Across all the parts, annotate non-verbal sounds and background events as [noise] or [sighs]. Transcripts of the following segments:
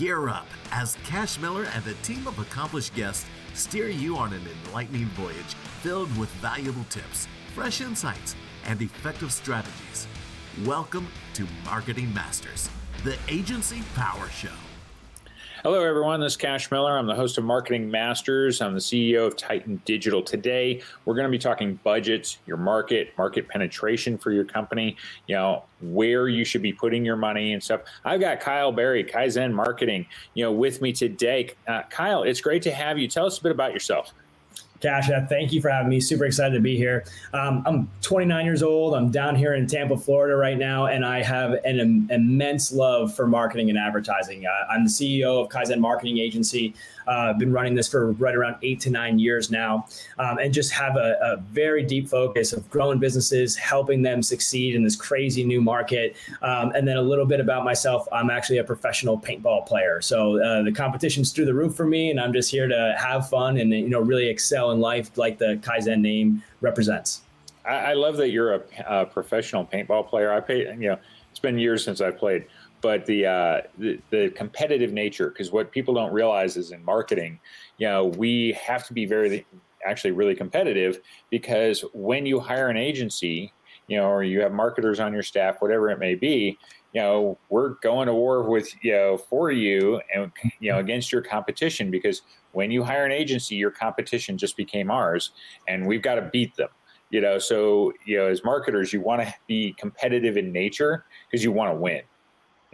Gear up as Cash Miller and a team of accomplished guests steer you on an enlightening voyage filled with valuable tips, fresh insights, and effective strategies. Welcome to Marketing Masters, the Agency Power Show. Hello, everyone. This is Cash Miller. I'm the host of Marketing Masters. I'm the CEO of Titan Digital. Today, we're going to be talking budgets, your market, market penetration for your company, you know, where you should be putting your money and stuff. I've got Kyle Barry, Kaizen Marketing, you know, with me today. Uh, Kyle, it's great to have you. Tell us a bit about yourself. Cash, thank you for having me. Super excited to be here. Um, I'm 29 years old. I'm down here in Tampa, Florida right now, and I have an Im- immense love for marketing and advertising. Uh, I'm the CEO of Kaizen Marketing Agency. Uh, been running this for right around eight to nine years now, um, and just have a, a, very deep focus of growing businesses, helping them succeed in this crazy new market. Um, and then a little bit about myself I'm actually a professional paintball player. So uh, the competition's through the roof for me, and I'm just here to have fun and you know really excel in life like the Kaizen name represents. I, I love that you're a, a, professional paintball player. I pay, you know, it's been years since I've played but the, uh, the, the competitive nature because what people don't realize is in marketing you know we have to be very actually really competitive because when you hire an agency you know or you have marketers on your staff whatever it may be you know we're going to war with you know for you and you know against your competition because when you hire an agency your competition just became ours and we've got to beat them. You know so you know as marketers you want to be competitive in nature because you want to win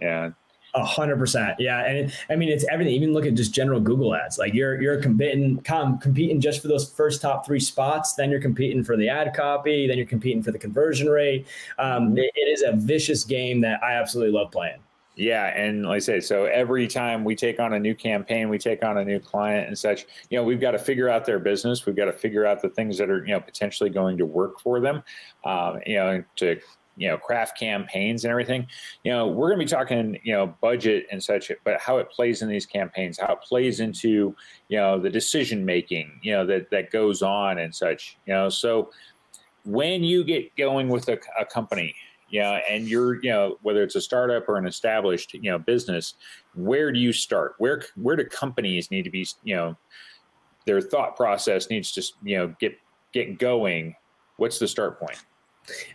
yeah. A hundred percent. Yeah. And I mean, it's everything. Even look at just general Google ads. Like you're, you're competing, com, competing just for those first top three spots. Then you're competing for the ad copy. Then you're competing for the conversion rate. Um, mm-hmm. it, it is a vicious game that I absolutely love playing. Yeah, and like I say, so every time we take on a new campaign, we take on a new client and such, you know, we've got to figure out their business. We've got to figure out the things that are, you know, potentially going to work for them, um, you know, to you know craft campaigns and everything. You know we're going to be talking you know budget and such but how it plays in these campaigns how it plays into you know the decision making you know that that goes on and such you know. So when you get going with a, a company you know and you're you know whether it's a startup or an established you know business where do you start? Where where do companies need to be you know their thought process needs to you know get get going? What's the start point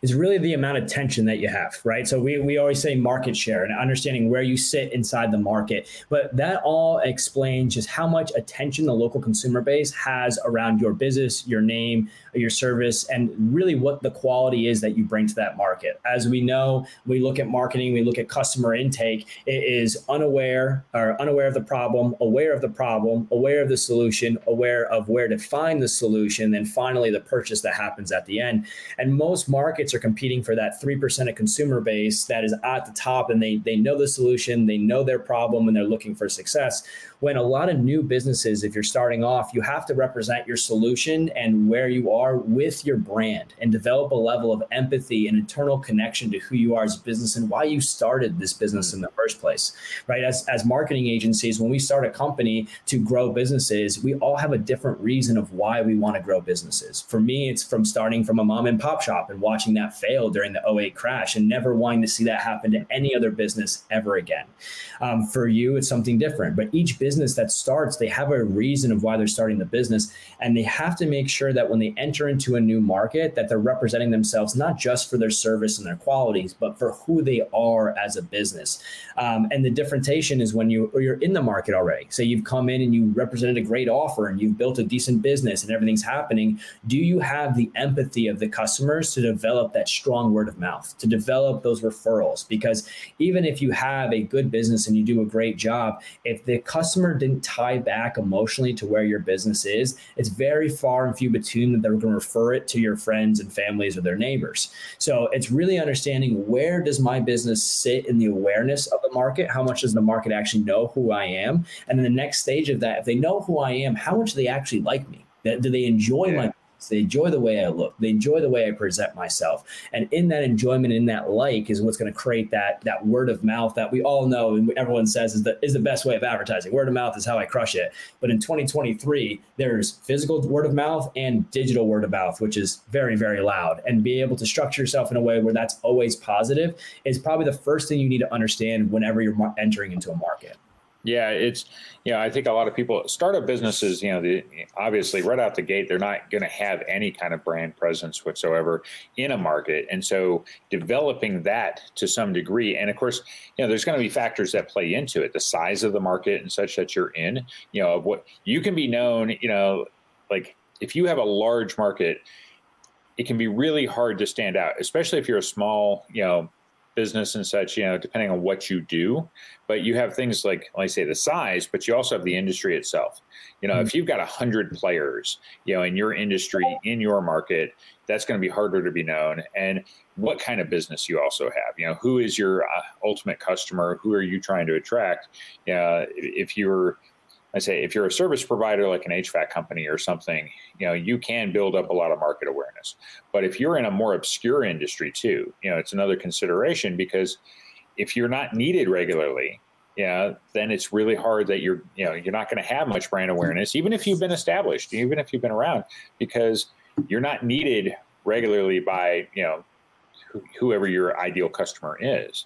is really the amount of tension that you have, right? So we, we always say market share and understanding where you sit inside the market. But that all explains just how much attention the local consumer base has around your business, your name, your service, and really what the quality is that you bring to that market. As we know, we look at marketing, we look at customer intake, it is unaware or unaware of the problem, aware of the problem, aware of the solution, aware of where to find the solution, then finally the purchase that happens at the end. And most markets are competing for that 3% of consumer base that is at the top and they, they know the solution, they know their problem, and they're looking for success when a lot of new businesses, if you're starting off, you have to represent your solution and where you are with your brand and develop a level of empathy and internal connection to who you are as a business and why you started this business in the first place, right? As, as marketing agencies, when we start a company to grow businesses, we all have a different reason of why we want to grow businesses. For me, it's from starting from a mom and pop shop and watching that fail during the 08 crash and never wanting to see that happen to any other business ever again. Um, for you, it's something different, but each business business that starts, they have a reason of why they're starting the business. And they have to make sure that when they enter into a new market, that they're representing themselves not just for their service and their qualities, but for who they are as a business. Um, and the differentiation is when you or you're in the market already. Say you've come in and you represented a great offer and you've built a decent business and everything's happening. Do you have the empathy of the customers to develop that strong word of mouth, to develop those referrals? Because even if you have a good business and you do a great job, if the customer customer didn't tie back emotionally to where your business is, it's very far and few between that they're going to refer it to your friends and families or their neighbors. So it's really understanding where does my business sit in the awareness of the market? How much does the market actually know who I am? And then the next stage of that, if they know who I am, how much do they actually like me? Do they enjoy yeah. my they enjoy the way I look. They enjoy the way I present myself. And in that enjoyment, in that like, is what's going to create that that word of mouth that we all know and everyone says is the is the best way of advertising. Word of mouth is how I crush it. But in 2023, there's physical word of mouth and digital word of mouth, which is very very loud. And be able to structure yourself in a way where that's always positive is probably the first thing you need to understand whenever you're entering into a market. Yeah, it's you know I think a lot of people startup businesses you know the, obviously right out the gate they're not going to have any kind of brand presence whatsoever in a market, and so developing that to some degree, and of course you know there's going to be factors that play into it, the size of the market and such that you're in, you know what you can be known, you know like if you have a large market, it can be really hard to stand out, especially if you're a small you know business and such, you know, depending on what you do. But you have things like, like I say, the size, but you also have the industry itself. You know, mm-hmm. if you've got a hundred players, you know, in your industry, in your market, that's going to be harder to be known. And what kind of business you also have, you know, who is your uh, ultimate customer? Who are you trying to attract? Uh, if you're I say if you're a service provider like an HVAC company or something, you know, you can build up a lot of market awareness. But if you're in a more obscure industry too, you know, it's another consideration because if you're not needed regularly, yeah, then it's really hard that you're, you know, you're not going to have much brand awareness, even if you've been established, even if you've been around, because you're not needed regularly by, you know, whoever your ideal customer is.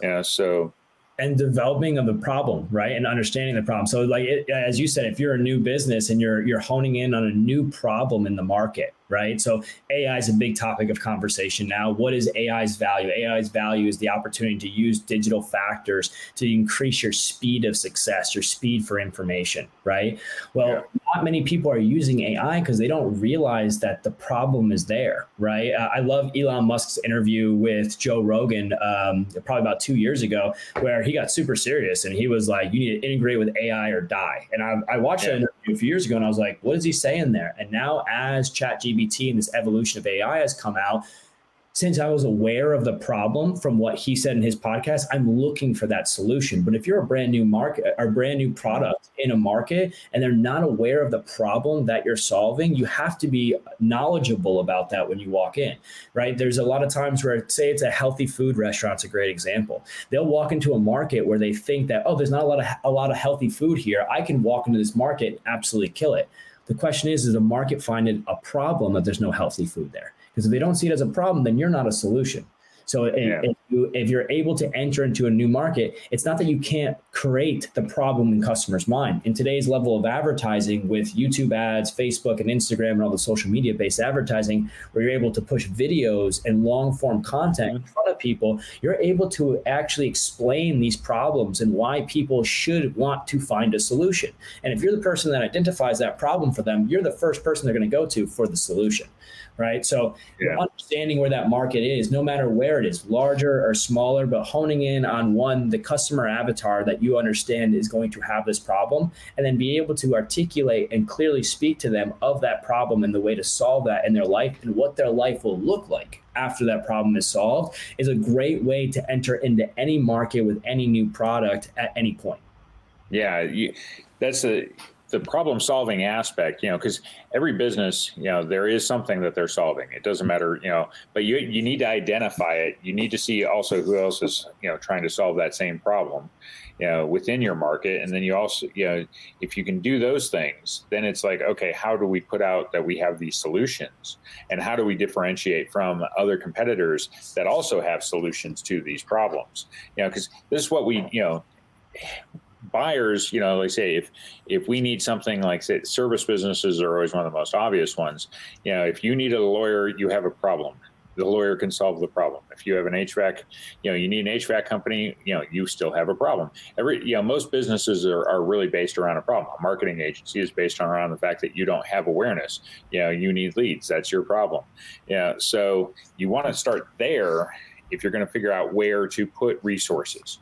Yeah, so and developing of the problem, right, and understanding the problem. So, like it, as you said, if you're a new business and you're you're honing in on a new problem in the market, right? So AI is a big topic of conversation now. What is AI's value? AI's value is the opportunity to use digital factors to increase your speed of success, your speed for information, right? Well, yeah. not many people are using AI because they don't realize that the problem is there, right? Uh, I love Elon Musk's interview with Joe Rogan um, probably about two years ago, where he got super serious and he was like, "You need to integrate with AI or die." And I, I watched yeah. interview a few years ago, and I was like, "What is he saying there?" And now, as ChatGPT and this evolution of AI has come out, since I was aware of the problem from what he said in his podcast, I'm looking for that solution. But if you're a brand new market or brand new product in a market and they're not aware of the problem that you're solving, you have to be knowledgeable about that when you walk in, right? There's a lot of times where, say, it's a healthy food restaurant's a great example. They'll walk into a market where they think that, oh, there's not a lot of a lot of healthy food here. I can walk into this market, and absolutely kill it the question is, is the market finding a problem that there's no healthy food there? Because if they don't see it as a problem, then you're not a solution. So yeah. if, you, if you're able to enter into a new market, it's not that you can't create the problem in customers' mind. In today's level of advertising with YouTube ads, Facebook and Instagram and all the social media based advertising, where you're able to push videos and long form content in front of people, you're able to actually explain these problems and why people should want to find a solution. And if you're the person that identifies that problem for them, you're the first person they're going to go to for the solution right? So yeah. understanding where that market is, no matter where it is, larger or smaller, but honing in on one, the customer avatar that you understand is going to have this problem, and then be able to articulate and clearly speak to them of that problem and the way to solve that in their life and what their life will look like after that problem is solved is a great way to enter into any market with any new product at any point. Yeah, you, that's a the problem solving aspect, you know, because every business, you know, there is something that they're solving. It doesn't matter, you know, but you you need to identify it. You need to see also who else is, you know, trying to solve that same problem, you know, within your market. And then you also, you know, if you can do those things, then it's like, okay, how do we put out that we have these solutions, and how do we differentiate from other competitors that also have solutions to these problems? You know, because this is what we, you know buyers, you know, like say if if we need something like say service businesses are always one of the most obvious ones. You know, if you need a lawyer, you have a problem. The lawyer can solve the problem. If you have an HVAC, you know, you need an HVAC company, you know, you still have a problem. Every, you know, most businesses are, are really based around a problem. A marketing agency is based around the fact that you don't have awareness. You know, you need leads. That's your problem. Yeah. So you want to start there if you're going to figure out where to put resources.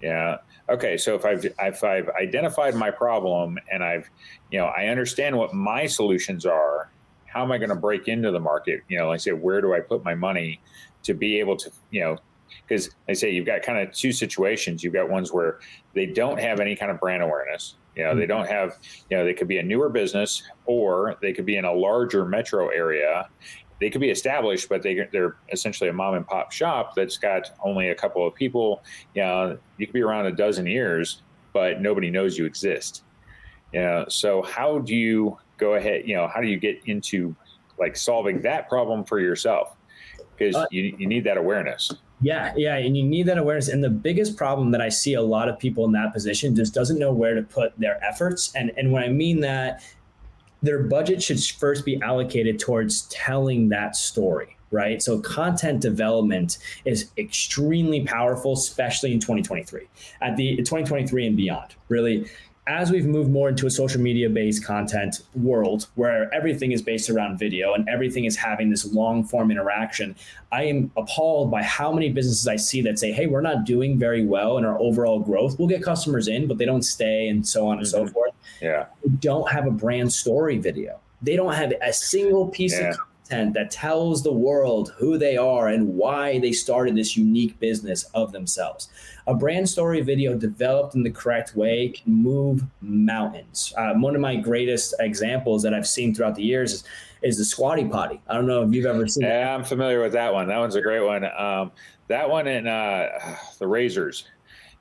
Yeah okay, so if I've if I've identified my problem and I've you know I understand what my solutions are, how am I going to break into the market? You know, like I say, where do I put my money to be able to you know because I say you've got kind of two situations. You've got ones where they don't have any kind of brand awareness. You know, they mm-hmm. don't have, you know, they could be a newer business or they could be in a larger metro area they could be established, but they, they're essentially a mom and pop shop that's got only a couple of people. You know, you could be around a dozen years, but nobody knows you exist. You know, so how do you go ahead? You know, how do you get into like solving that problem for yourself? because uh, you, you need that awareness. Yeah, yeah, and you need that awareness. And the biggest problem that I see a lot of people in that position just doesn't know where to put their efforts. And and when I mean that, their budget should first be allocated towards telling that story right? So content development is extremely powerful, especially in 2023, at the 2023 and beyond. Really, as we've moved more into a social media based content world where everything is based around video and everything is having this long form interaction, I am appalled by how many businesses I see that say, hey, we're not doing very well in our overall growth. We'll get customers in, but they don't stay and so on and mm-hmm. so forth. Yeah. We don't have a brand story video. They don't have a single piece yeah. of content that tells the world who they are and why they started this unique business of themselves. A brand story video developed in the correct way can move mountains. Uh, one of my greatest examples that I've seen throughout the years is, is the Squatty Potty. I don't know if you've ever seen. Yeah, that. I'm familiar with that one. That one's a great one. Um, that one and uh, [sighs] the Razors.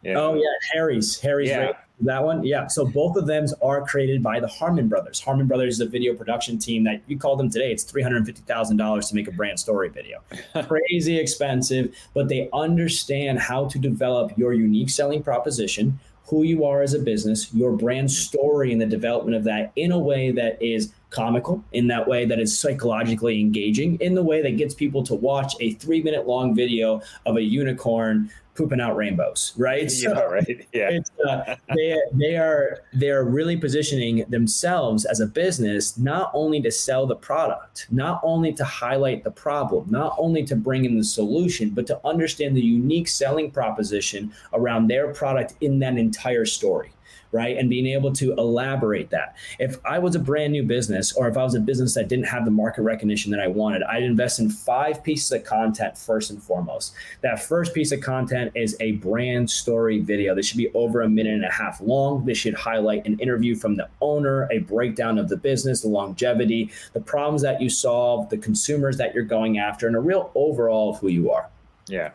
Oh yeah, Harry's. Harry's. Yeah. That one, yeah. So both of them are created by the Harmon brothers. Harmon brothers is a video production team that you call them today. It's three hundred fifty thousand dollars to make a brand story video. [laughs] Crazy expensive, but they understand how to develop your unique selling proposition, who you are as a business, your brand story, and the development of that in a way that is comical, in that way that is psychologically engaging, in the way that gets people to watch a three minute long video of a unicorn pooping out rainbows, right? [laughs] So yeah, right. Yeah. Uh, they they are they are really positioning themselves as a business not only to sell the product, not only to highlight the problem, not only to bring in the solution, but to understand the unique selling proposition around their product in that entire story right? And being able to elaborate that. If I was a brand new business or if I was a business that didn't have the market recognition that I wanted, I'd invest in five pieces of content first and foremost. That first piece of content is a brand story video. This should be over a minute and a half long. This should highlight an interview from the owner, a breakdown of the business, the longevity, the problems that you solve, the consumers that you're going after, and a real overall of who you are. Yeah.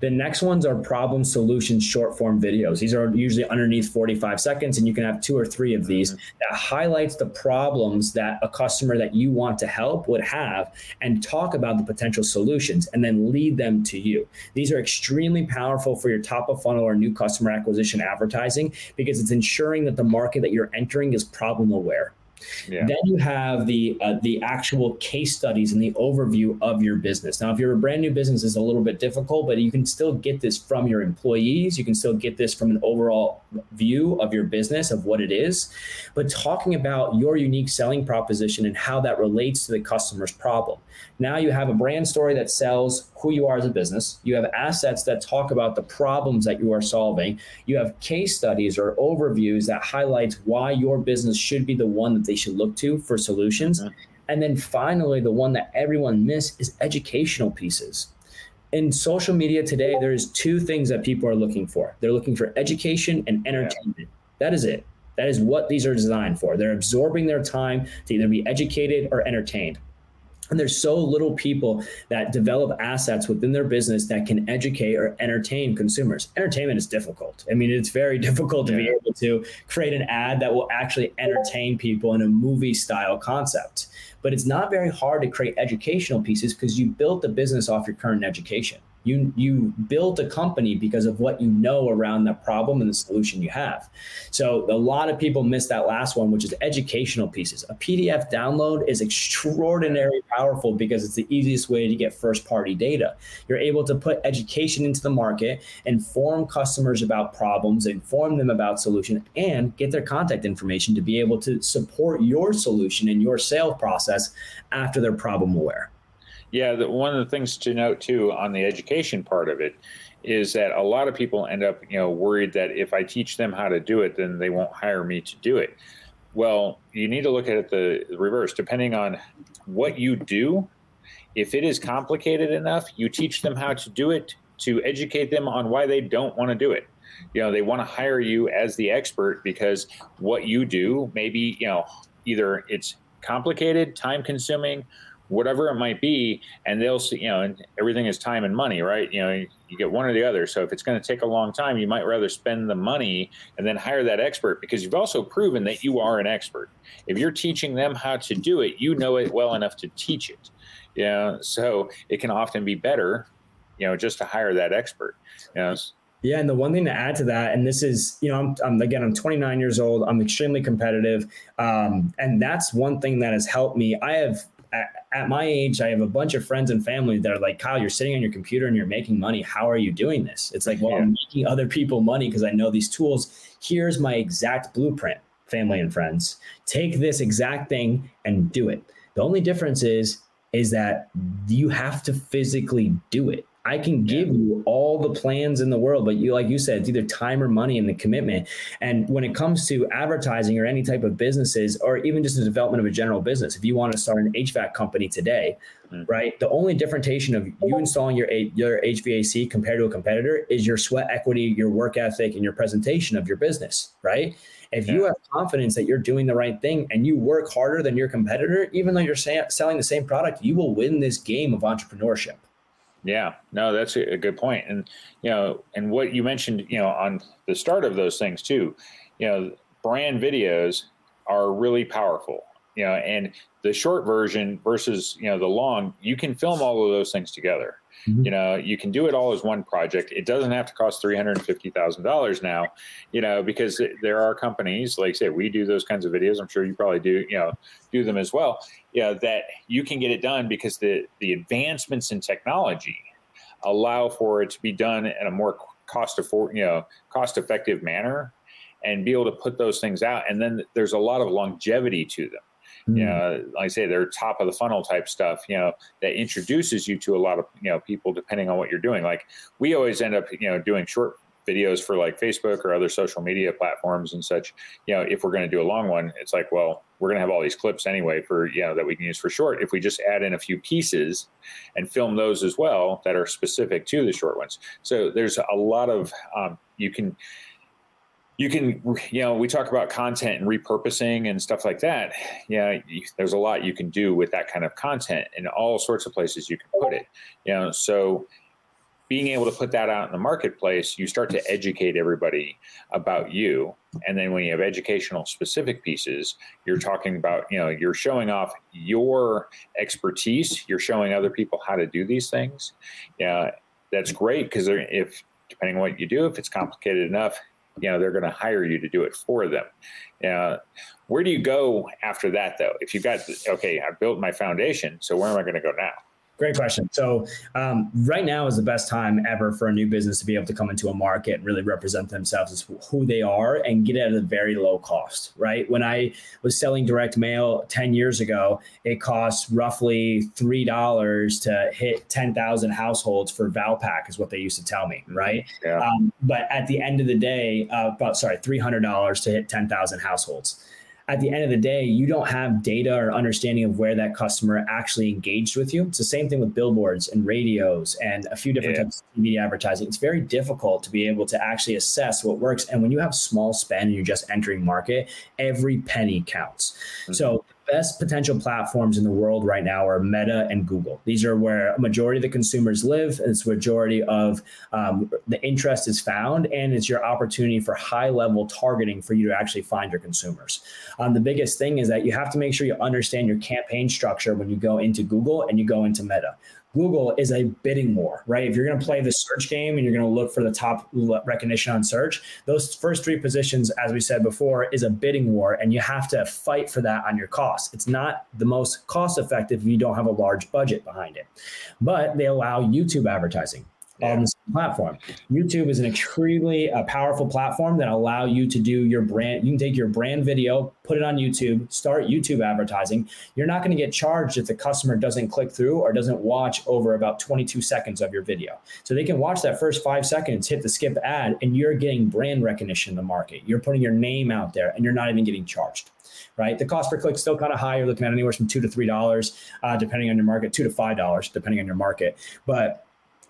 The next ones are problem solution short form videos. These are usually underneath 45 seconds, and you can have two or three of these mm-hmm. that highlights the problems that a customer that you want to help would have and talk about the potential solutions and then lead them to you. These are extremely powerful for your top of funnel or new customer acquisition advertising because it's ensuring that the market that you're entering is problem aware. Then you have the uh, the actual case studies and the overview of your business. Now, if you're a brand new business, it's a little bit difficult, but you can still get this from your employees. You can still get this from an overall view of your business of what it is. But talking about your unique selling proposition and how that relates to the customer's problem. Now you have a brand story that sells who you are as a business. You have assets that talk about the problems that you are solving. You have case studies or overviews that highlights why your business should be the one that they should look to for solutions. Mm-hmm. And then finally, the one that everyone miss is educational pieces. In social media today, there's two things that people are looking for. They're looking for education and entertainment. Yeah. That is it. That is what these are designed for. They're absorbing their time to either be educated or entertained. And there's so little people that develop assets within their business that can educate or entertain consumers. Entertainment is difficult. I mean, it's very [laughs] difficult to yeah. be able to create an ad that will actually entertain people in a movie style concept. But it's not very hard to create educational pieces because you built the business off your current education. You you built a company because of what you know around the problem and the solution you have. So a lot of people miss that last one, which is educational pieces. A PDF download is extraordinarily powerful because it's the easiest way to get first party data. You're able to put education into the market, inform customers about problems, inform them about solution, and get their contact information to be able to support your solution and your sales process after they're problem aware. Yeah, the, one of the things to note too on the education part of it is that a lot of people end up, you know, worried that if I teach them how to do it, then they won't hire me to do it. Well, you need to look at it the reverse. Depending on what you do, if it is complicated enough, you teach them how to do it to educate them on why they don't want to do it. You know, they want to hire you as the expert because what you do maybe, you know, either it's complicated, time consuming, whatever it might be, and they'll see, you know, and everything is time and money, right? You know, you get one or the other. So if it's going to take a long time, you might rather spend the money and then hire that expert because you've also proven that you are an expert. If you're teaching them how to do it, you know it well enough to teach it. You know, so it can often be better, you know, just to hire that expert. You know, yeah, and the one thing to add to that, and this is, you know, I'm, I'm again, I'm 29 years old. I'm extremely competitive, um, and that's one thing that has helped me. I have at, at, my age, I have a bunch of friends and family that are like, Kyle, you're sitting on your computer and you're making money. How are you doing this? It's like, well, yeah. I'm making other people money because I know these tools. Here's my exact blueprint, family and friends. Take this exact thing and do it. The only difference is, is that you have to physically do it. I can give you all the plans in the world, but you, like you said, it's either time or money and the commitment. And when it comes to advertising or any type of businesses, or even just the development of a general business, if you want to start an HVAC company today, mm-hmm. right, the only differentiation of you installing your your HVAC compared to a competitor is your sweat equity, your work ethic, and your presentation of your business, right? If yeah. you have confidence that you're doing the right thing and you work harder than your competitor, even though you're sa- selling the same product, you will win this game of entrepreneurship. Yeah, no, that's a good point. And, you know, and what you mentioned, you know, on the start of those things too, you know, brand videos are really powerful, you know, and the short version versus, you know, the long, you can film all of those things together. Mm-hmm. You know, you can do it all as one project. It doesn't have to cost three hundred and fifty thousand dollars now. You know, because there are companies like say we do those kinds of videos. I'm sure you probably do. You know, do them as well. Yeah, you know, that you can get it done because the the advancements in technology allow for it to be done in a more cost afford you know cost effective manner and be able to put those things out and then there's a lot of longevity to them. You know like i say they're top of the funnel type stuff you know that introduces you to a lot of you know people depending on what you're doing like we always end up you know doing short videos for like Facebook or other social media platforms and such, you know, if we're going to do a long one, it's like, well, we're going to have all these clips anyway for, you know, that we can use for short. If we just add in a few pieces and film those as well that are specific to the short ones. So there's a lot of, um, you can, you can you know we talk about content and repurposing and stuff like that yeah there's a lot you can do with that kind of content in all sorts of places you can put it you know so being able to put that out in the marketplace, you start to educate everybody about you. And then when you have educational specific pieces, you're talking about, you know, you're showing off your expertise, you're showing other people how to do these things. Yeah, that's great because if depending on what you do, if it's complicated enough, you know, they're going to hire you to do it for them. Yeah. Where do you go after that though? If you've got okay, I built my foundation, so where am I going to go now? Great question. So, um, right now is the best time ever for a new business to be able to come into a market and really represent themselves as who they are and get it at a very low cost, right? When I was selling direct mail 10 years ago, it cost roughly $3 to hit 10,000 households for Valpak, is what they used to tell me, right? Yeah. Um, but at the end of the day, uh, about, sorry, $300 to hit 10,000 households at the end of the day, you don't have data or understanding of where that customer actually engaged with you. It's the same thing with billboards and radios and a few different yeah. types of media advertising. It's very difficult to be able to actually assess what works. And when you have small spend and you're just entering market, every penny counts. Mm-hmm. So best potential platforms in the world right now are Meta and Google. These are where a majority of the consumers live. And it's majority of um, the interest is found, and it's your opportunity for high level targeting for you to actually find your consumers. Um, the biggest thing is that you have to make sure you understand your campaign structure when you go into Google and you go into Meta. Google is a bidding war, right? If you're going to play the search game and you're going to look for the top recognition on search, those first three positions, as we said before, is a bidding war, and you have to fight for that on your costs. It's not the most cost effective if you don't have a large budget behind it, but they allow YouTube advertising. On the platform. YouTube is an extremely uh, powerful platform that allow you to do your brand. You can take your brand video, put it on YouTube, start YouTube advertising. You're not going to get charged if the customer doesn't click through or doesn't watch over about 22 seconds of your video. So they can watch that first five seconds, hit the skip ad, and you're getting brand recognition in the market. You're putting your name out there, and you're not even getting charged right? The cost per click is still kind of high. You're looking at anywhere from two to three dollars, uh, depending on your market, two to five dollars, depending on your market. But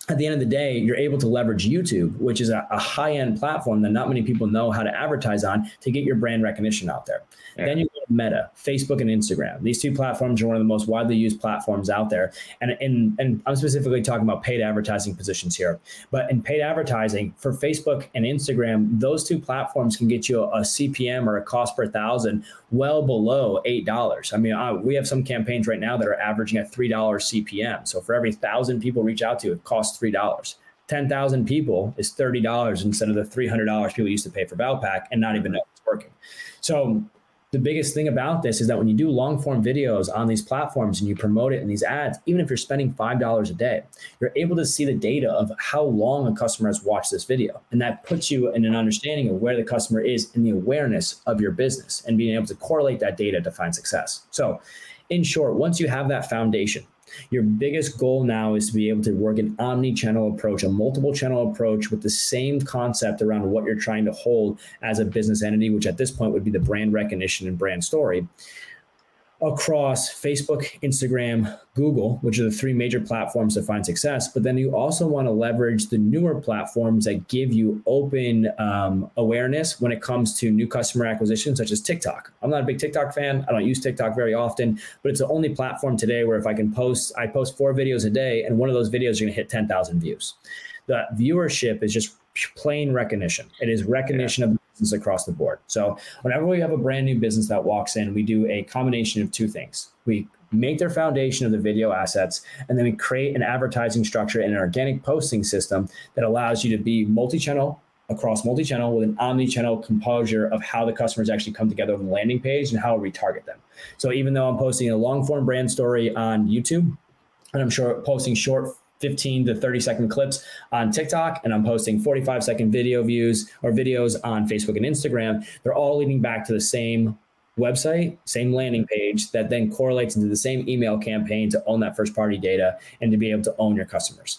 at the end of the day, you're able to leverage YouTube, which is a, a high end platform that not many people know how to advertise on to get your brand recognition out there. Yeah. Then you go to Meta, Facebook, and Instagram. These two platforms are one of the most widely used platforms out there. And, and, and I'm specifically talking about paid advertising positions here. But in paid advertising for Facebook and Instagram, those two platforms can get you a, a CPM or a cost per thousand well below $8. I mean, I, we have some campaigns right now that are averaging at $3 CPM. So for every thousand people reach out to, it costs $3. 10,000 people is $30 instead of the $300 people used to pay for Valpak and not even know it's working. So the biggest thing about this is that when you do long form videos on these platforms and you promote it in these ads, even if you're spending $5 a day, you're able to see the data of how long a customer has watched this video. And that puts you in an understanding of where the customer is in the awareness of your business and being able to correlate that data to find success. So, in short, once you have that foundation, your biggest goal now is to be able to work an omni channel approach, a multiple channel approach with the same concept around what you're trying to hold as a business entity, which at this point would be the brand recognition and brand story across Facebook, Instagram, Google, which are the three major platforms to find success. But then you also want to leverage the newer platforms that give you open um, awareness when it comes to new customer acquisition, such as TikTok. I'm not a big TikTok fan. I don't use TikTok very often, but it's the only platform today where if I can post, I post four videos a day, and one of those videos are going to hit 10,000 views. The viewership is just plain recognition. It is recognition yeah. of business across the board. So whenever we have a brand new business that walks in, we do a combination of two things. We make their foundation of the video assets, and then we create an advertising structure and an organic posting system that allows you to be multi-channel across multi-channel with an omni-channel composure of how the customers actually come together on the landing page and how we target them. So even though I'm posting a long form brand story on YouTube, and I'm sure posting short 15 to 30 second clips on TikTok and I'm posting 45 second video views or videos on Facebook and Instagram. They're all leading back to the same website, same landing page that then correlates into the same email campaign to own that first party data and to be able to own your customers.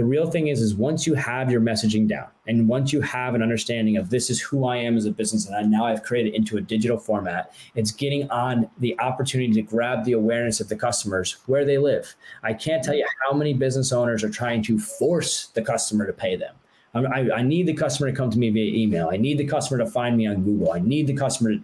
The real thing is, is once you have your messaging down and once you have an understanding of this is who I am as a business and I, now I've created into a digital format, it's getting on the opportunity to grab the awareness of the customers where they live. I can't tell you how many business owners are trying to force the customer to pay them. I, I need the customer to come to me via email. I need the customer to find me on Google. I need the customer to,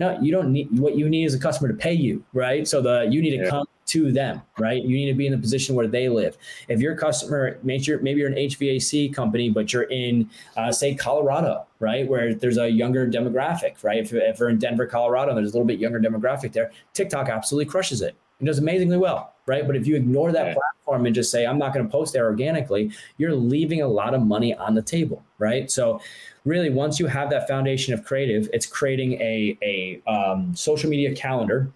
no, you don't need what you need is a customer to pay you, right? So the you need to yeah. come to them, right? You need to be in the position where they live. If your customer, maybe you're, maybe you're an HVAC company, but you're in, uh, say, Colorado, right, where there's a younger demographic, right? If, if we're in Denver, Colorado, there's a little bit younger demographic there. TikTok absolutely crushes it. It does amazingly well, right? But if you ignore that platform and just say, I'm not going to post there organically, you're leaving a lot of money on the table, right? So, really, once you have that foundation of creative, it's creating a, a um, social media calendar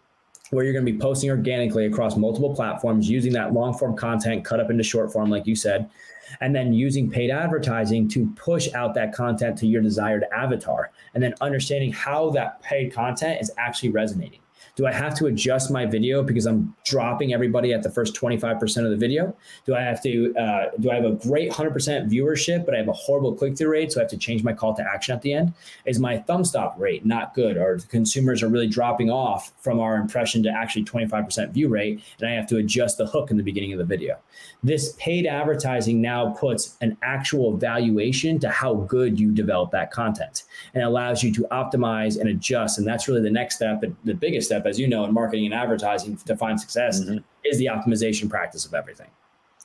where you're going to be posting organically across multiple platforms using that long form content cut up into short form, like you said, and then using paid advertising to push out that content to your desired avatar, and then understanding how that paid content is actually resonating. Do I have to adjust my video because I'm dropping everybody at the first 25% of the video? Do I have to, uh, do I have a great 100% viewership, but I have a horrible click through rate? So I have to change my call to action at the end? Is my thumb stop rate not good? Or the consumers are really dropping off from our impression to actually 25% view rate? And I have to adjust the hook in the beginning of the video. This paid advertising now puts an actual valuation to how good you develop that content and allows you to optimize and adjust. And that's really the next step, the biggest step as you know, in marketing and advertising to find success mm-hmm. is the optimization practice of everything.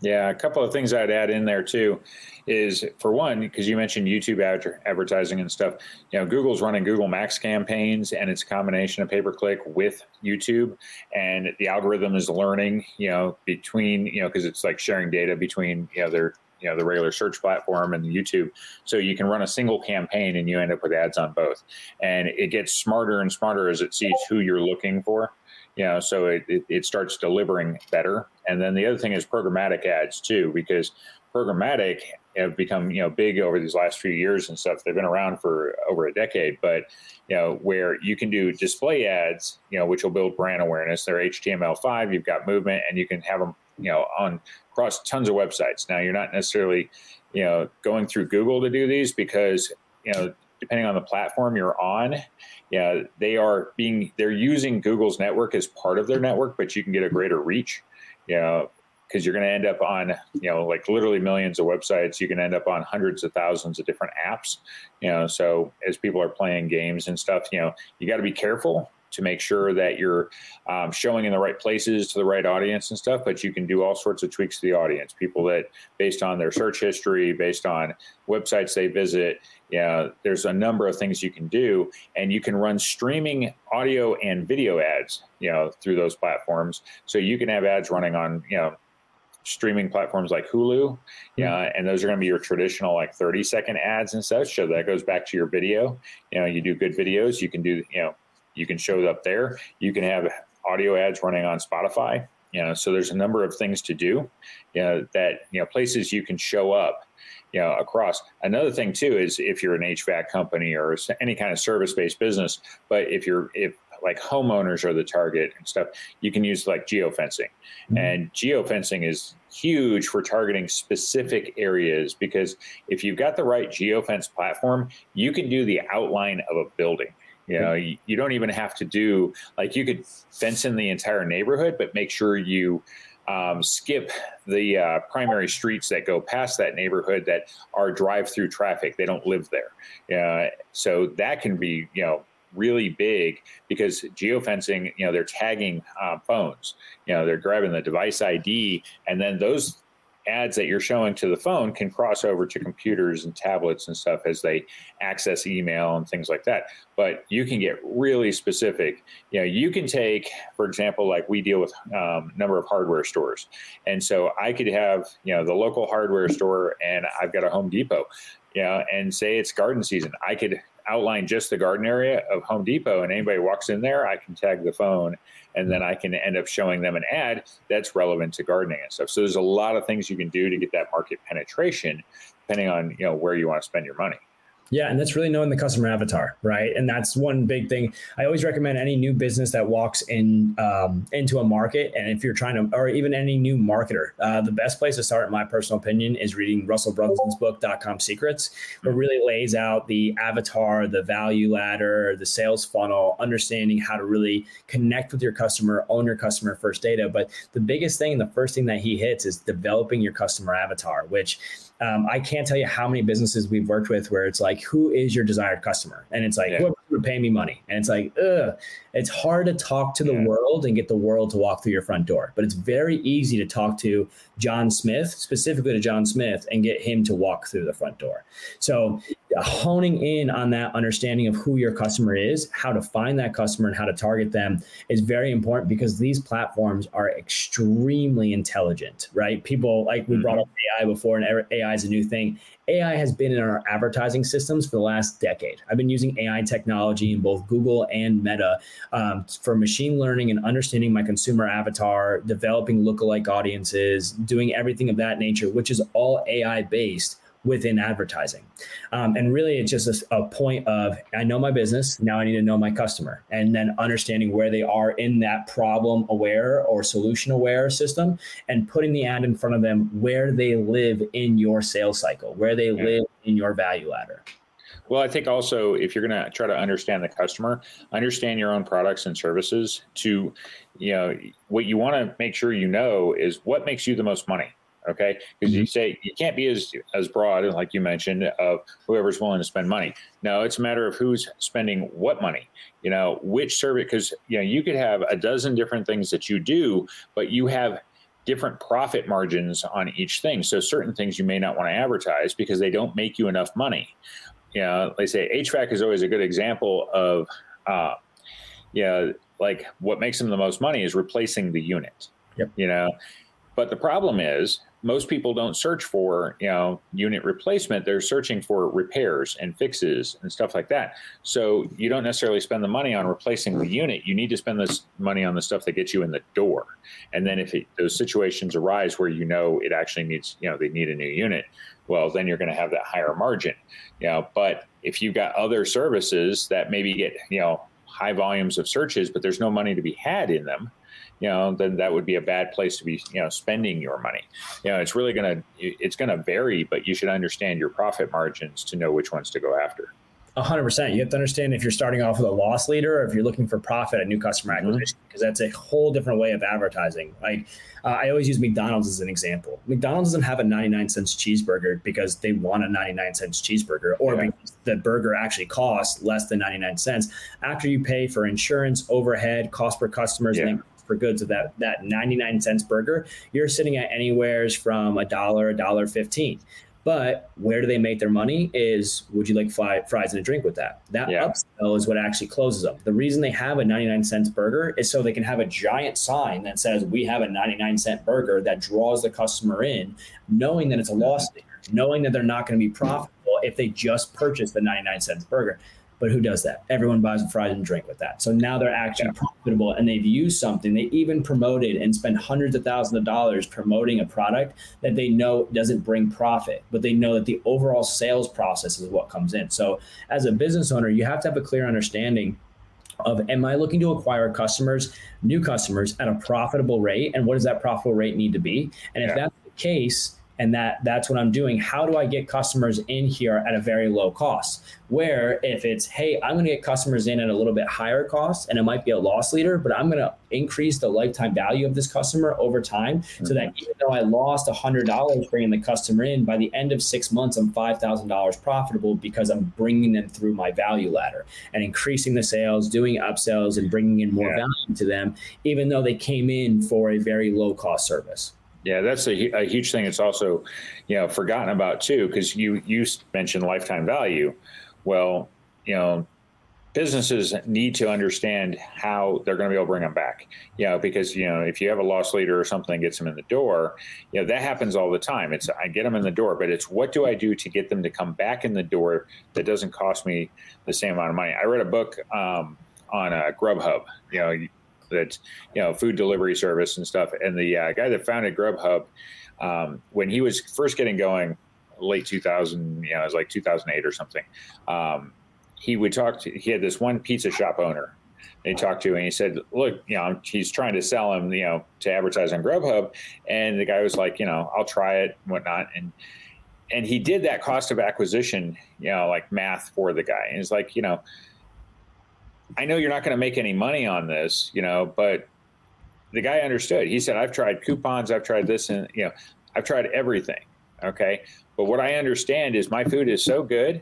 Yeah, a couple of things I'd add in there too is for one, because you mentioned YouTube ad- advertising and stuff, you know, Google's running Google Max campaigns and it's a combination of pay per click with YouTube. And the algorithm is learning, you know, between, you know, because it's like sharing data between, you know, their you know the regular search platform and YouTube. So you can run a single campaign and you end up with ads on both. And it gets smarter and smarter as it sees who you're looking for. You know, so it, it, it starts delivering better. And then the other thing is programmatic ads too, because programmatic have become you know big over these last few years and stuff. They've been around for over a decade, but you know where you can do display ads, you know, which will build brand awareness. They're HTML5. You've got movement, and you can have them you know on across tons of websites. Now you're not necessarily you know going through Google to do these because you know depending on the platform you're on, yeah, they are being they're using Google's network as part of their network, but you can get a greater reach. You know, because you're going to end up on you know like literally millions of websites you can end up on hundreds of thousands of different apps you know so as people are playing games and stuff you know you got to be careful to make sure that you're um, showing in the right places to the right audience and stuff. But you can do all sorts of tweaks to the audience, people that based on their search history, based on websites they visit. Yeah, you know, there's a number of things you can do, and you can run streaming audio and video ads, you know, through those platforms. So you can have ads running on, you know, streaming platforms like Hulu, yeah, mm-hmm. and those are going to be your traditional like 30 second ads and such. So that goes back to your video. You know, you do good videos, you can do, you know, you can show it up there. You can have audio ads running on Spotify. You know, so there's a number of things to do. You know, that you know places you can show up. You know, across. Another thing too is if you're an HVAC company or any kind of service-based business, but if you're if like homeowners are the target and stuff, you can use like geofencing. Mm-hmm. And geofencing is huge for targeting specific areas because if you've got the right geofence platform, you can do the outline of a building. You know, you, you don't even have to do like you could fence in the entire neighborhood, but make sure you um, skip the uh, primary streets that go past that neighborhood that are drive-through traffic. They don't live there, uh, so that can be you know really big because geofencing, you know, they're tagging uh, phones, you know, they're grabbing the device ID, and then those ads that you're showing to the phone can cross over to computers and tablets and stuff as they access email and things like that. But you can get really specific. You know, you can take, for example, like we deal with a um, number of hardware stores, and so I could have you know the local hardware store, and I've got a Home Depot. You know, and say it's garden season. I could outline just the garden area of Home Depot, and anybody walks in there, I can tag the phone, and then I can end up showing them an ad that's relevant to gardening and stuff. So there's a lot of things you can do to get that market penetration, depending on you know where you want to spend your money. Yeah, and that's really knowing the customer avatar, right? And that's one big thing. I always recommend any new business that walks in um, into a market, and if you're trying to, or even any new marketer, uh, the best place to start, in my personal opinion, is reading Russell Brunson's book "Dot-Com Secrets," It really lays out the avatar, the value ladder, the sales funnel, understanding how to really connect with your customer, own your customer first data. But the biggest thing, the first thing that he hits, is developing your customer avatar, which um, I can't tell you how many businesses we've worked with where it's like, who is your desired customer? And it's like, yeah. whoever would pay me money. And it's like, ugh, it's hard to talk to the yeah. world and get the world to walk through your front door. But it's very easy to talk to John Smith, specifically to John Smith, and get him to walk through the front door. So honing in on that understanding of who your customer is, how to find that customer and how to target them is very important because these platforms are extremely intelligent, right? People like we brought mm-hmm. up AI before and AI is a new thing. AI has been in our advertising systems for the last decade. I've been using AI technology in both Google and Meta um, for machine learning and understanding my consumer avatar, developing lookalike audiences, doing everything of that nature, which is all AI based within advertising. Um, and really, it's just a, a, point of I know my business, now I need to know my customer, and then understanding where they are in that problem aware or solution aware system and putting the ad in front of them where they live in your sales cycle, where they yeah. live in your value ladder. Well, I think also if you're going to try to understand the customer, understand your own products and services to, you know, what you want to make sure you know is what makes you the most money Okay, because mm-hmm. you say you can't be as as broad, like you mentioned, of whoever's willing to spend money. No, it's a matter of who's spending what money. You know, which service? Because you know, you could have a dozen different things that you do, but you have different profit margins on each thing. So certain things you may not want to advertise because they don't make you enough money. You know, they say HVAC is always a good example of, uh, yeah, you know, like what makes them the most money is replacing the unit. Yep. You know, but the problem is most people don't search for you know unit replacement. They're searching for repairs and fixes and stuff like that. So you don't necessarily spend the money on replacing the unit. You need to spend this money on the stuff that gets you in the door. And then if it, those situations arise where you know it actually needs you know they need a new unit well then you're going to have that higher margin. You know but if you've got other services that maybe get you know high volumes of searches but there's no money to be had in them you know, then that would be a bad place to be, you know, spending your money. You know, it's really going to, it's going to vary, but you should understand your profit margins to know which ones to go after. hundred percent. You have to understand if you're starting off with a loss leader or if you're looking for profit at new customer mm-hmm. acquisition, because mm-hmm. that's a whole different way of advertising. Like uh, I always use McDonald's as an example. McDonald's doesn't have a 99 cents cheeseburger because they want a 99 cents cheeseburger or yeah. because the burger actually costs less than 99 cents. After you pay for insurance, overhead, cost per customers, yeah. For goods of that that 99 cents burger, you're sitting at anywheres from a dollar, a dollar 15. But where do they make their money is would you like fly, fries and a drink with that? That yeah. upsell is what actually closes them. The reason they have a 99 cents burger is so they can have a giant sign that says we have a 99 cent burger that draws the customer in, knowing that it's a loss leader, knowing that they're not going to be profitable if they just purchase the 99 cents burger. But who does that? Everyone buys a fries and drink with that. So now they're actually yeah. profitable and they've used something. They even promoted and spend hundreds of thousands of dollars promoting a product that they know doesn't bring profit, but they know that the overall sales process is what comes in. So as a business owner, you have to have a clear understanding of am I looking to acquire customers, new customers at a profitable rate? And what does that profitable rate need to be? And if yeah. that's the case, and that that's what i'm doing how do i get customers in here at a very low cost where if it's hey i'm going to get customers in at a little bit higher cost and it might be a loss leader but i'm going to increase the lifetime value of this customer over time mm-hmm. so that mm-hmm. even though i lost $100 bringing the customer in by the end of six months i'm $5000 profitable because i'm bringing them through my value ladder and increasing the sales doing upsells and bringing in more yeah. value to them even though they came in for a very low cost service yeah, that's a, a, huge thing. It's also, you know, forgotten about too, because you you mentioned lifetime value. Well, you know, businesses need to understand how they're going to be able to bring them back. You know, because you know, if you have a loss leader or something gets them in the door, you know, that happens all the time. It's I get them in the door, but it's what do I do to get them to come back in the door that doesn't cost me the same amount of money. I read a book um, on uh, Grubhub. You know, that's you know food delivery service and stuff. And the uh, guy that founded Grubhub, um, when he was first getting going, late 2000, you know, it was like 2008 or something. Um, he would talk to. He had this one pizza shop owner. He talked to, and he said, "Look, you know, he's trying to sell him, you know, to advertise on Grubhub." And the guy was like, "You know, I'll try it and whatnot." And and he did that cost of acquisition, you know, like math for the guy. And he's like, you know, I know you're not going to make any money on this, you know, but the guy understood. He said, I've tried coupons, I've tried this, and, you know, I've tried everything. Okay. But what I understand is my food is so good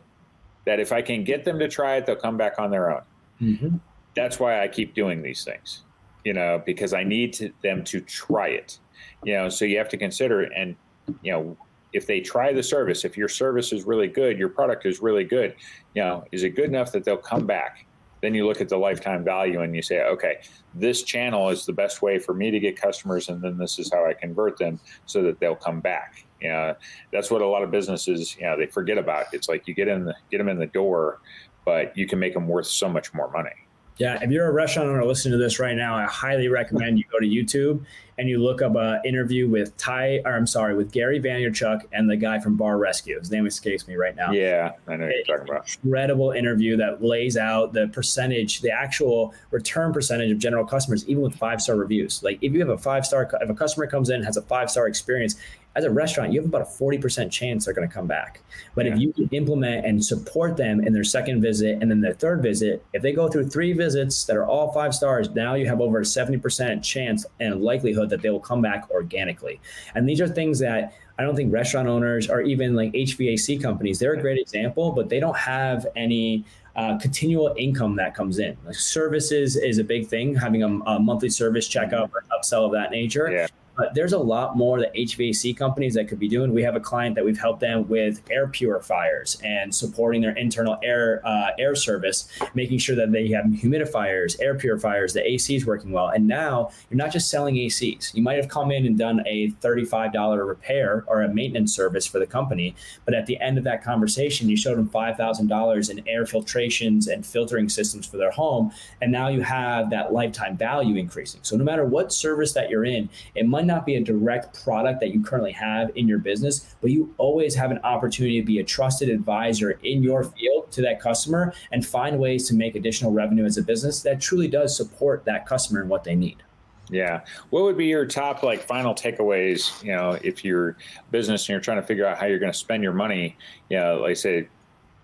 that if I can get them to try it, they'll come back on their own. Mm-hmm. That's why I keep doing these things, you know, because I need to, them to try it, you know, so you have to consider, and, you know, if they try the service, if your service is really good, your product is really good, you know, is it good enough that they'll come back? Then you look at the lifetime value and you say, okay, this channel is the best way for me to get customers, and then this is how I convert them so that they'll come back. You know, that's what a lot of businesses, you know, they forget about. It's like you get in, the, get them in the door, but you can make them worth so much more money. Yeah, if you're a restaurant owner listening to this right now, I highly recommend you go to YouTube and you look up an interview with Ty, or I'm sorry, with Gary Vaynerchuk and the guy from Bar Rescue. His name escapes me right now. Yeah, I know what you're talking about. Incredible interview that lays out the percentage, the actual return percentage of general customers, even with five star reviews. Like if you have a five star, if a customer comes in and has a five star experience, as a restaurant, you have about a 40% chance they're going to come back. But yeah. if you can implement and support them in their second visit and then their third visit, if they go through three visits that are all five stars, now you have over a 70% chance and likelihood that they will come back organically. And these are things that I don't think restaurant owners or even like HVAC companies, they're a great example, but they don't have any uh, continual income that comes in. Like services is a big thing, having a, a monthly service checkup or upsell of that nature. Yeah. But there's a lot more that HVAC companies that could be doing. We have a client that we've helped them with air purifiers and supporting their internal air uh, air service, making sure that they have humidifiers, air purifiers, the AC is working well. And now you're not just selling ACs. You might have come in and done a $35 repair or a maintenance service for the company, but at the end of that conversation, you showed them $5,000 in air filtrations and filtering systems for their home, and now you have that lifetime value increasing. So no matter what service that you're in, it might not be a direct product that you currently have in your business, but you always have an opportunity to be a trusted advisor in your field to that customer and find ways to make additional revenue as a business that truly does support that customer and what they need. Yeah. What would be your top like final takeaways, you know, if you're business and you're trying to figure out how you're going to spend your money, you know, like say,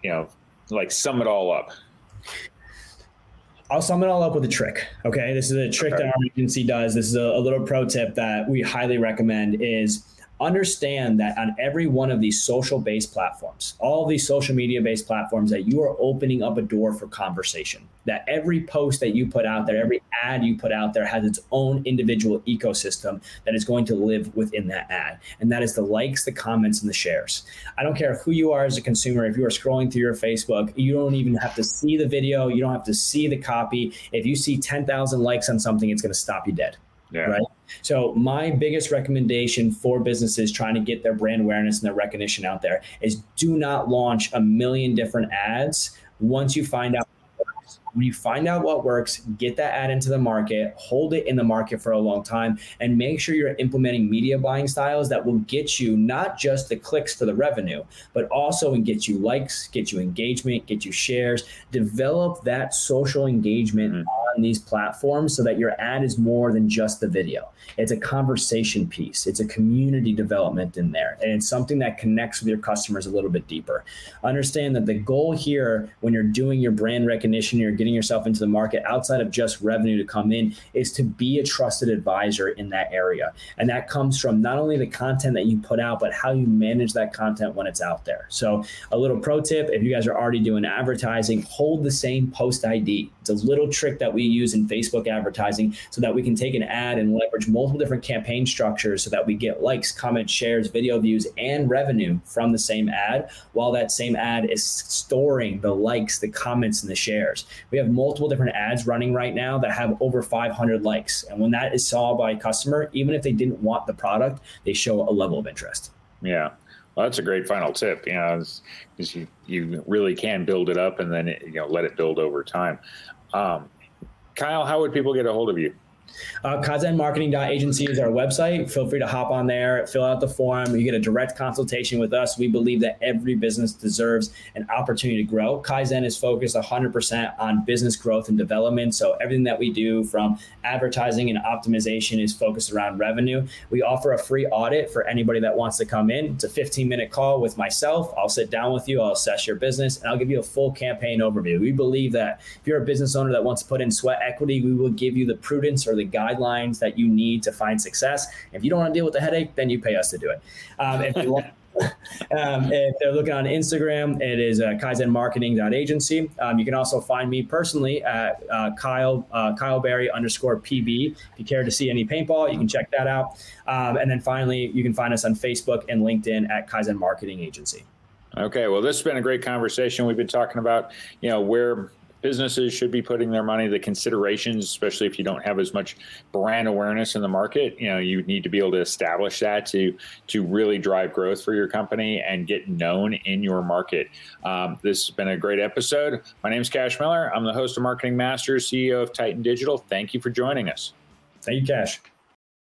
you know, like sum it all up. I'll sum it all up with a trick. Okay. This is a trick okay. that our agency does. This is a, a little pro tip that we highly recommend is understand that on every one of these social based platforms, all these social media based platforms, that you are opening up a door for conversation. That every post that you put out there, every ad you put out there has its own individual ecosystem that is going to live within that ad. And that is the likes, the comments, and the shares. I don't care who you are as a consumer, if you are scrolling through your Facebook, you don't even have to see the video, you don't have to see the copy. If you see 10,000 likes on something, it's going to stop you dead. Yeah. Right. So my biggest recommendation for businesses trying to get their brand awareness and their recognition out there is do not launch a million different ads once you find out when you find out what works, get that ad into the market, hold it in the market for a long time, and make sure you're implementing media buying styles that will get you not just the clicks for the revenue, but also and get you likes, get you engagement, get you shares. Develop that social engagement mm-hmm. On these platforms so that your ad is more than just the video. It's a conversation piece, it's a community development in there, and it's something that connects with your customers a little bit deeper. Understand that the goal here when you're doing your brand recognition, you're getting yourself into the market outside of just revenue to come in is to be a trusted advisor in that area. And that comes from not only the content that you put out, but how you manage that content when it's out there. So, a little pro tip if you guys are already doing advertising, hold the same post ID. It's a little trick that we use in Facebook advertising so that we can take an ad and leverage multiple different campaign structures so that we get likes, comments, shares, video views, and revenue from the same ad while that same ad is storing the likes, the comments, and the shares. We have multiple different ads running right now that have over 500 likes. And when that is saw by a customer, even if they didn't want the product, they show a level of interest. Yeah. Well, that's a great final tip. You know, because you, you really can build it up and then it, you know let it build over time. Um, Kyle, how would people get a hold of you? Uh, KaizenMarketing.agency is our website. Feel free to hop on there, fill out the form. You get a direct consultation with us. We believe that every business deserves an opportunity to grow. Kaizen is focused 100% on business growth and development. So everything that we do from advertising and optimization is focused around revenue. We offer a free audit for anybody that wants to come in. It's a 15 minute call with myself. I'll sit down with you, I'll assess your business, and I'll give you a full campaign overview. We believe that if you're a business owner that wants to put in sweat equity, we will give you the prudence or the the guidelines that you need to find success. If you don't want to deal with the headache, then you pay us to do it. Um, if you want, [laughs] um, if they're looking on Instagram, it is uh, kaizenmarketing.agency. Um, you can also find me personally at uh, Kyle uh, Kyle Barry underscore PB. If you care to see any paintball, you can check that out. Um, and then finally, you can find us on Facebook and LinkedIn at Kaizen Marketing Agency. Okay, well, this has been a great conversation. We've been talking about, you know, where businesses should be putting their money, the considerations, especially if you don't have as much brand awareness in the market, you know, you need to be able to establish that to to really drive growth for your company and get known in your market. Um, this has been a great episode. My name is Cash Miller. I'm the host of Marketing Masters, CEO of Titan Digital. Thank you for joining us. Thank you, Cash.